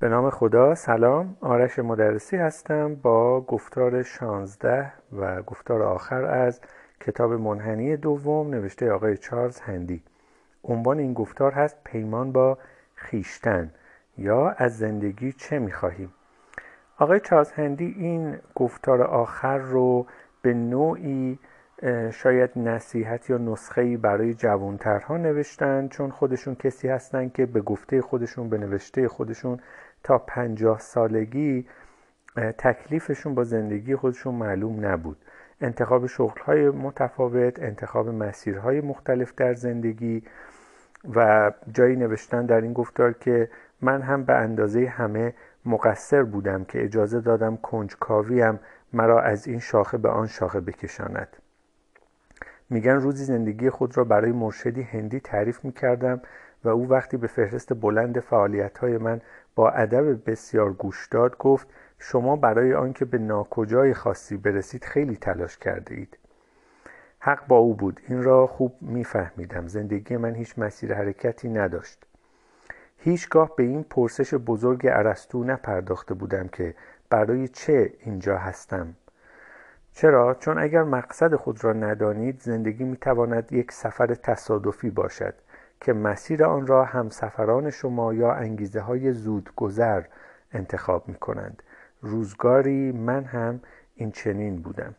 به نام خدا سلام. آرش مدرسی هستم با گفتار 16 و گفتار آخر از کتاب منحنی دوم نوشته آقای چارلز هندی. عنوان این گفتار هست پیمان با خیشتن یا از زندگی چه می‌خواهیم. آقای چارلز هندی این گفتار آخر رو به نوعی شاید نصیحت یا نسخه برای جوانترها نوشتن چون خودشون کسی هستن که به گفته خودشون به نوشته خودشون تا پنجاه سالگی تکلیفشون با زندگی خودشون معلوم نبود. انتخاب شغلهای متفاوت انتخاب مسیرهای مختلف در زندگی و جایی نوشتن در این گفتار که من هم به اندازه همه مقصر بودم که اجازه دادم کنجکاویم مرا از این شاخه به آن شاخه بکشاند. میگن روزی زندگی خود را برای مرشدی هندی تعریف می‌کردم و او وقتی به فهرست بلند فعالیت های من با ادب بسیار گوش داد گفت شما برای آنکه به ناکجای خاصی برسید خیلی تلاش کرده اید. حق با او بود. این را خوب میفهمیدم. زندگی من هیچ مسیر حرکتی نداشت. هیچگاه به این پرسش بزرگ ارسطو نپرداخته بودم که برای چه اینجا هستم. چرا؟ چون اگر مقصد خود را ندانید زندگی می‌تواند یک سفر تصادفی باشد که مسیر آن را همسفران شما یا انگیزه های زود گذر انتخاب می کنند روزگاری من هم این چنین بودم.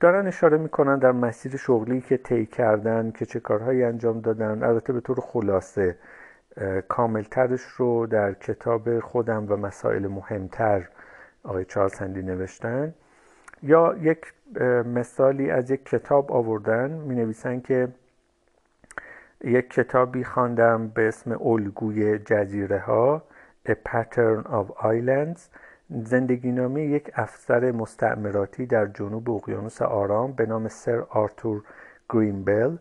دارن اشاره می‌کنن در مسیر شغلی که طی کردن که چه کارهایی انجام دادن. البته به طور خلاصه کاملترش رو در کتاب خودم و مسائل مهمتر آقای چارلز هندی نوشتن. یا یک مثالی از یک کتاب آوردن. می نویسن که یک کتابی خواندم به اسم الگوی جزیره ها A Pattern of Islands. زندگی نامه یک افسر مستعمراتی در جنوب اقیانوس آرام به نام سر آرتور گرینبل.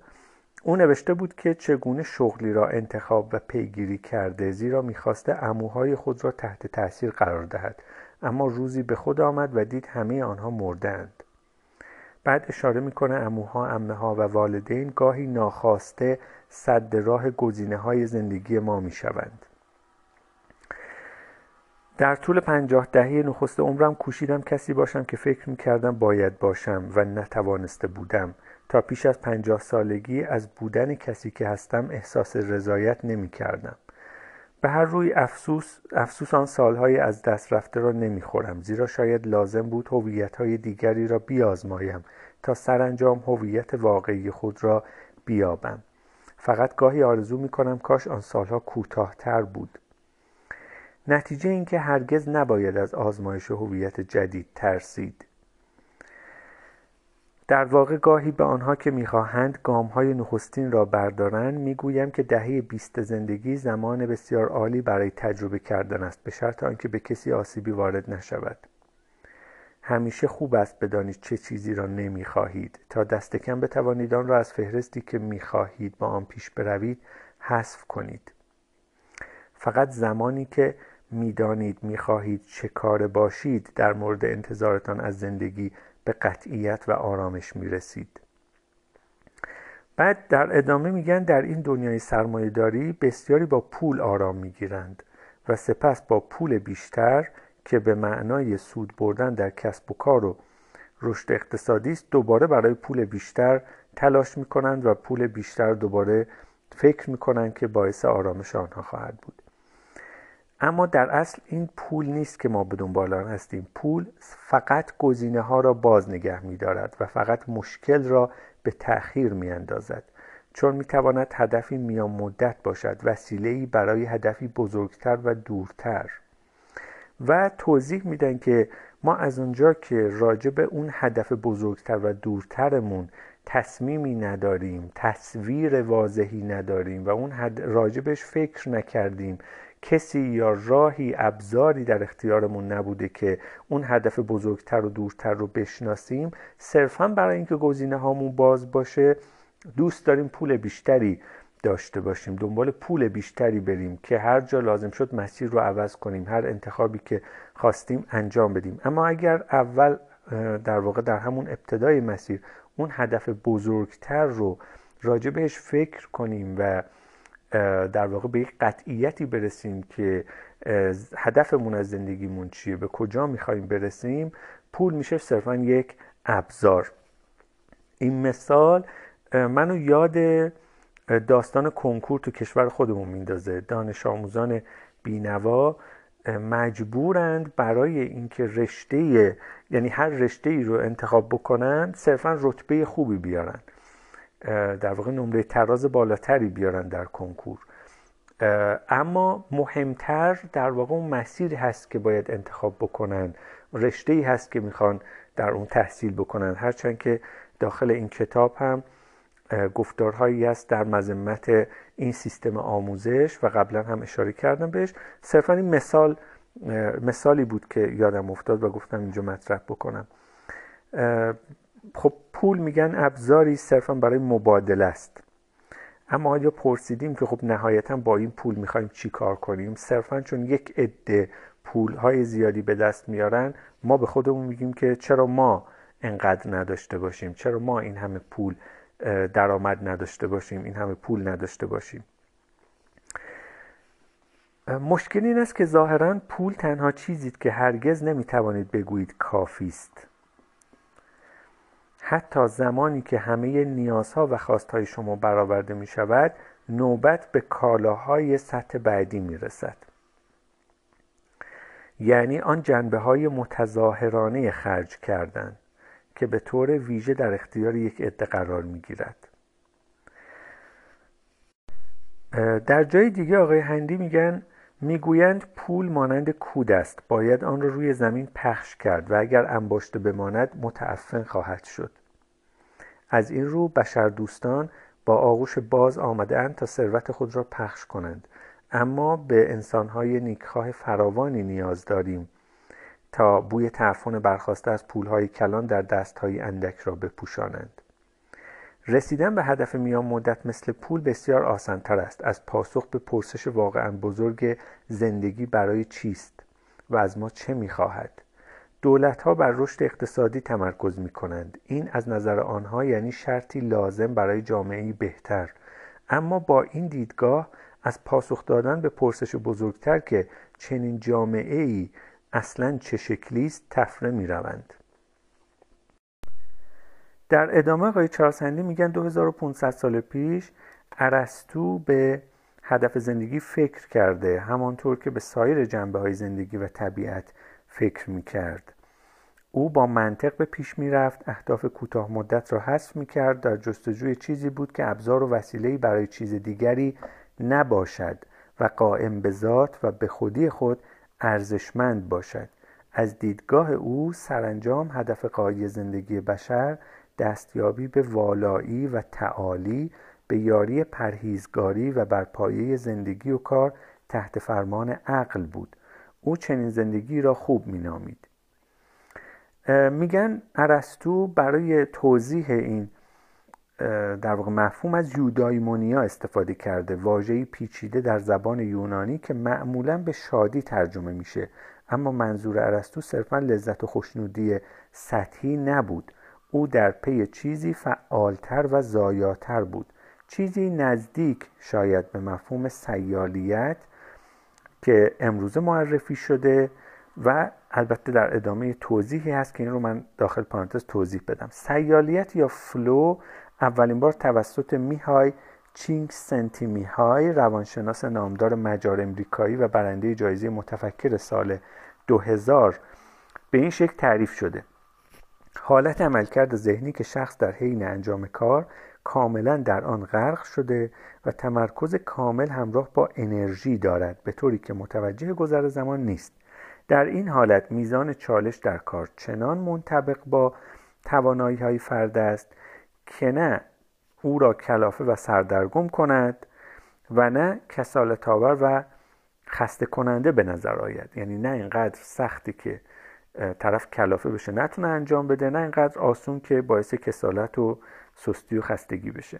او نوشته بود که چگونه شغلی را انتخاب و پیگیری کرده زیرا می‌خواسته اموهای خود را تحت تاثیر قرار دهد. اما روزی به خود آمد و دید همه آنها مردند بعد اشاره می‌کنه اموها امه ها و والدین گاهی ناخواسته صد راه گزینه های زندگی ما می‌شوند. در طول پنجاه دهه نخست عمرم کوشیدم کسی باشم که فکر می‌کردم باید باشم و نتوانسته بودم. تا پیش از پنجاه سالگی از بودن کسی که هستم احساس رضایت نمی‌کردم. به هر روی افسوس, افسوس آن سالهای از دست رفته را نمی‌خورم زیرا شاید لازم بود هویتهای دیگری را بیازمایم تا سرانجام هویت واقعی خود را بیابم. فقط گاهی آرزو می‌کنم کاش آن سالها کوتاهتر بود. نتیجه اینکه هرگز نباید از آزمایش هویت جدید ترسید. در واقع گاهی به آنها که می‌خواهند گامهای نخستین را بردارند می‌گویم که دهه بیست زندگی زمان بسیار عالی برای تجربه کردن است به شرط آنکه به کسی آسیبی وارد نشود. همیشه خوب است بدانید چه چیزی را نمی‌خواهید. تا دست کم بتوانید آن را از فهرستی که می‌خواهید با آن پیش بروید حذف کنید. فقط زمانی که می‌دانید می‌خواهید چه کار باشید در مورد انتظارتان از زندگی به قطعیت و آرامش می‌رسید. بعد در ادامه میگن در این دنیای سرمایه داری بسیاری با پول آرام می‌گیرند و سپس با پول بیشتر که به معنای سود بردن در کسب و کار و رشد اقتصادی است دوباره برای پول بیشتر تلاش می‌کنند و پول بیشتر دوباره فکر می‌کنند که باعث آرامش آنها خواهد بود. اما در اصل این پول نیست که ما به دنبال آن هستیم. پول فقط گزینه ها را باز نگه می دارد و فقط مشکل را به تأخیر می اندازد چون می تواند هدفی میان مدت باشد وسیله برای هدفی بزرگتر و دورتر. و توضیح میدن که ما از اونجا که راجع به اون هدف بزرگتر و دورترمون تصمیمی نداریم تصویر واضحی نداریم و اون راجبش فکر نکردیم کسی یا راهی ابزاری در اختیارمون نبوده که اون هدف بزرگتر و دورتر رو بشناسیم صرفا برای اینکه گزینه هامون باز باشه دوست داریم پول بیشتری داشته باشیم. دنبال پول بیشتری بریم که هر جا لازم شد مسیر رو عوض کنیم هر انتخابی که خواستیم انجام بدیم. اما اگر اول در واقع در همون ابتدای مسیر اون هدف بزرگتر رو راجع بهش فکر کنیم و در واقع به یک قطعیتی برسیم که هدفمون از زندگیمون چیه به کجا می‌خوایم برسیم پول میشه صرفا یک ابزار. این مثال منو یاد داستان کنکور تو کشور خودمون میندازه. دانش آموزان بینوا مجبورند برای اینکه رشته یعنی هر رشته ای رو انتخاب بکنن صرفا رتبه خوبی بیارن. در واقع نمره تراز بالاتری بیارن در کنکور. اما مهمتر در واقع اون مسیری هست که باید انتخاب بکنن. رشته ای هست که می‌خوان در اون تحصیل بکنن. هرچند که داخل این کتاب هم گفتارهایی است در مذمت این سیستم آموزش و قبلا هم اشاره کردم بهش. صرفا این مثال مثالی بود که یادم افتاد و گفتم اینجا مطرح بکنم. خب پول میگن ابزاری صرفا برای مبادله است. اما آیا پرسیدیم که خب نهایتا با این پول می‌خوایم چی کار کنیم؟ صرفا چون یک عده پول های زیادی به دست میارن ما به خودمون میگیم که چرا ما انقدر نداشته باشیم؟ چرا ما این همه پول درآمد نداشته باشیم؟ این همه پول نداشته باشیم؟ مشکل این است که ظاهرا پول تنها چیزی که هرگز نمی‌توانید بگویید کافی است. حتی زمانی که همه نیازها و خواستهای شما برآورده می شود نوبت به کالاهای سطح بعدی می رسد یعنی آن جنبه های متظاهرانه خرج کردن که به طور ویژه در اختیار یک عده قرار می گیرد در جای دیگه آقای هندی میگن می‌گویند پول مانند کود است. باید آن را روی زمین پخش کرد و اگر انباشته بماند متعفن خواهد شد. از این رو بشر دوستان با آغوش باز آمده تا ثروت خود را پخش کنند. اما به انسانهای نیکخواه فراوانی نیاز داریم تا بوی تعفن برخواسته از پولهای کلان در دستهای اندک را بپوشانند. رسیدن به هدف میان مدت مثل پول بسیار آسانتر است. از پاسخ به پرسش واقعا بزرگ زندگی برای چیست و از ما چه می‌خواهد؟ دولت ها بر رشد اقتصادی تمرکز می کنند این از نظر آنها یعنی شرطی لازم برای جامعه بهتر اما با این دیدگاه از پاسخ دادن به پرسش بزرگتر که چنین جامعه ای اصلا چه شکلی است تفره می روند. در ادامه آقای چارسندی میگن 2500 سال پیش ارسطو به هدف زندگی فکر کرده همانطور که به سایر جنبه های زندگی و طبیعت فکر می کرد. او با منطق به پیش می رفت اهداف کوتاه مدت را حذف می کرد در جستجوی چیزی بود که ابزار و وسیله‌ای برای چیز دیگری نباشد و قائم به ذات و به خودی خود ارزشمند باشد از دیدگاه او سرانجام هدف قایی زندگی بشر دستیابی به والایی و تعالی به یاری پرهیزگاری و بر پایه زندگی و کار تحت فرمان عقل بود او چنین زندگی را خوب مینامید. میگن ارسطو برای توضیح این در واقع مفهوم از یودایمونیا استفاده کرده واژه‌ای پیچیده در زبان یونانی که معمولا به شادی ترجمه میشه. اما منظور ارسطو صرفا لذت و خوشنودی سطحی نبود. او در پی چیزی فعالتر و زایاتر بود. چیزی نزدیک شاید به مفهوم سیالیت که امروزه معرفی شده و البته در ادامه توضیحی هست که این رو من داخل پارانتز توضیح بدم. سیالیت یا flow اولین بار توسط میهای چیکسنت میهای روانشناس نامدار مجار امریکایی و برنده جایزه متفکر سال 2000 به این شکل تعریف شده. حالت عملکرد ذهنی که شخص در حین انجام کار کاملا در آن غرق شده و تمرکز کامل همراه با انرژی دارد به طوری که متوجه گذر زمان نیست. در این حالت میزان چالش در کار چنان منطبق با توانایی های فرد است که نه او را کلافه و سردرگم کند و نه کسالت آور و خسته کننده به نظر آید. یعنی نه اینقدر سختی که طرف کلافه بشه نتونه انجام بده نه اینقدر آسون که باعث کسالت و سستی و خستگی بشه.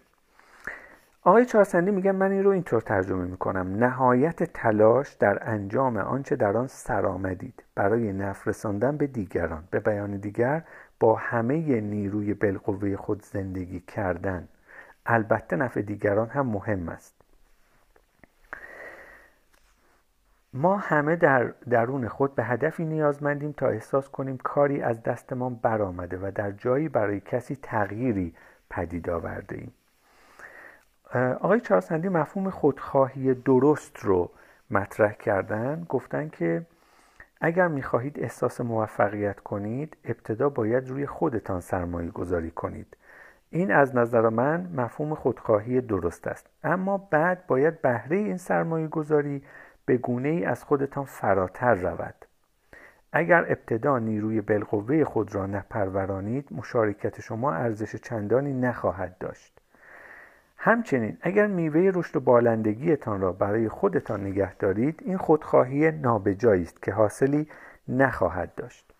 آقای چارسندی میگن من این رو اینطور ترجمه می‌کنم. نهایت تلاش در انجام آنچه در آن سرآمدید. برای نفع رساندن به دیگران. به بیان دیگر با همه نیروی بالقوه خود زندگی کردن. البته نفع دیگران هم مهم است. ما همه در درون خود به هدفی نیازمندیم تا احساس کنیم کاری از دستمان برآمده و در جایی برای کسی تغییری پدید آورده ایم. آقای چارسندی مفهوم خودخواهی درست رو مطرح کردن. گفتن که اگر می‌خواهید احساس موفقیت کنید ابتدا باید روی خودتان سرمایه گذاری کنید. این از نظر من مفهوم خودخواهی درست است. اما بعد باید بهره این سرمایه گذاری به گونه ای از خودتان فراتر رود. اگر ابتدا نیروی بالقوه خود را نپرورانید مشارکت شما ارزش چندانی نخواهد داشت. همچنین اگر میوه رشد و بالندگیتان را برای خودتان نگه دارید این خودخواهی نابجایی است که حاصلی نخواهد داشت.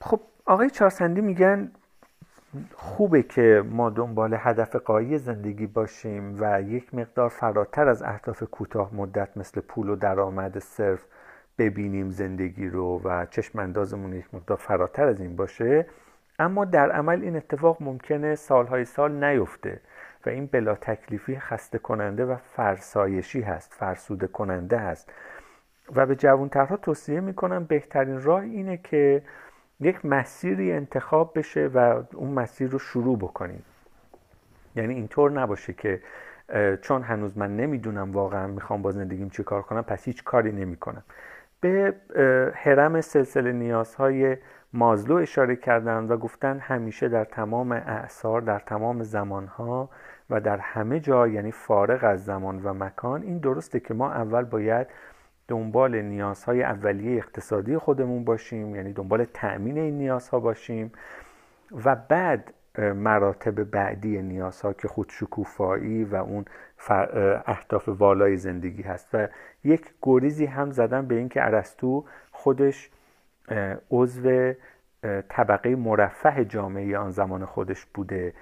خب آقای چارسندی میگن خوبه که ما دنبال هدف قایی زندگی باشیم و یک مقدار فراتر از اهداف کوتاه مدت مثل پول و درآمد صرف ببینیم زندگی رو و چشم اندازمون یک مقدار فراتر از این باشه. اما در عمل این اتفاق ممکنه سالهای سال نیفته و این بلا تکلیفی خسته کننده و فرسایشی هست فرسوده کننده هست. و به جوانترها توصیه می‌کنم بهترین راه اینه که یک مسیری انتخاب بشه و اون مسیر رو شروع بکنیم. یعنی اینطور نباشه که چون هنوز من نمی‌دونم واقعا می‌خوام با زندگیم چی کار کنم پس هیچ کاری نمی‌کنم. به حرم سلسله نیازهای مازلو اشاره کردن و گفتن همیشه در تمام اعثار در تمام زمانها و در همه جا یعنی فارغ از زمان و مکان این درسته که ما اول باید دنبال نیازهای اولیه اقتصادی خودمون باشیم یعنی دنبال تأمین این نیازها باشیم و بعد مراتب بعدی نیازها که خودشکوفایی و اون اهداف والای زندگی هست. و یک گریزی هم زدن به اینکه ارسطو خودش عضو طبقه مرفه جامعه آن زمان خودش بوده.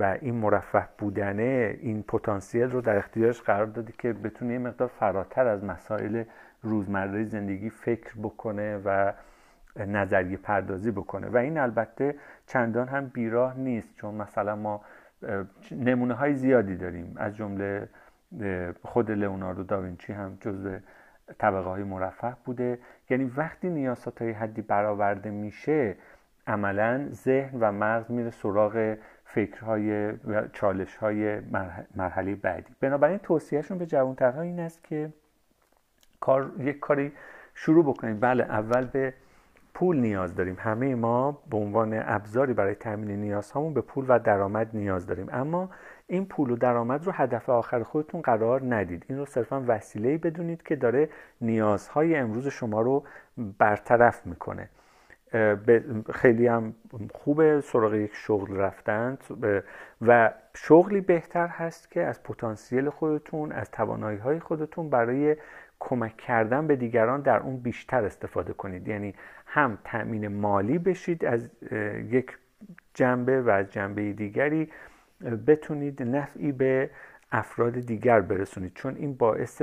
و این مرفه بودنه این پتانسیل رو در اختیارش قرار داده که بتونه یه مقدار فراتر از مسائل روزمره زندگی فکر بکنه و نظریه پردازی بکنه. و این البته چندان هم بیراه نیست چون مثلا ما نمونه های زیادی داریم. از جمله خود لئوناردو داوینچی هم جزو طبقه های مرفه بوده. یعنی وقتی نیازات های حدی برآورده میشه عملا ذهن و مغز میره سراغ فکرهای و چالش های مرحله بعدی. بنابراین توصیهشون به جوانترها این است که کار یک کاری شروع بکنید بله اول به پول نیاز داریم. همه ما به عنوان ابزاری برای تامین نیازهامون به پول و درآمد نیاز داریم. اما این پول و درآمد رو هدف آخر خودتون قرار ندید. این رو صرفا وسیله بدونید که داره نیازهای امروز شما رو برطرف می‌کنه. خیلی هم خوبه سراغ یک شغل رفتن. و شغلی بهتر هست که از پتانسیل خودتون از توانایی های خودتون برای کمک کردن به دیگران در اون بیشتر استفاده کنید. یعنی هم تأمین مالی بشید از یک جنبه و از جنبه دیگری بتونید نفعی به افراد دیگر برسونید. چون این باعث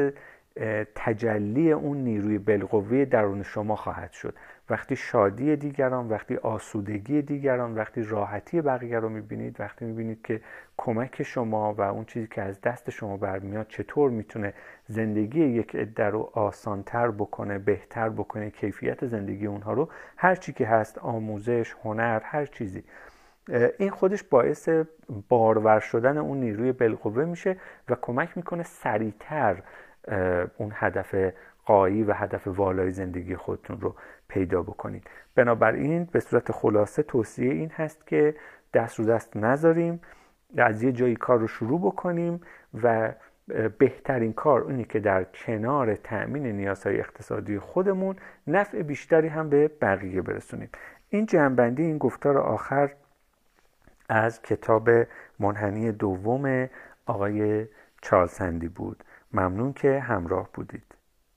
تجلی اون نیروی بالقوه درون شما خواهد شد. وقتی شادی دیگران وقتی آسودگی دیگران وقتی راحتی بقیه رو می‌بینید وقتی می‌بینید که کمک شما و اون چیزی که از دست شما برمیاد چطور می‌تونه زندگی یک عده رو آسانتر بکنه بهتر بکنه کیفیت زندگی اونها رو هر چی که هست آموزش هنر هر چیزی. این خودش باعث بارور شدن اون نیروی بالقوه میشه و کمک می‌کنه سریعتر اون هدف قایی و هدف والای زندگی خودتون رو پیدا بکنید. بنابراین به صورت خلاصه توصیه این هست که دست رو دست نذاریم از یه جایی کار رو شروع بکنیم و بهترین کار اونی که در کنار تأمین نیازهای اقتصادی خودمون نفع بیشتری هم به بقیه برسونیم. این جنبندی این گفتار آخر از کتاب منحنی دوم آقای چارلسندی بود. ممنون که همراه بودید.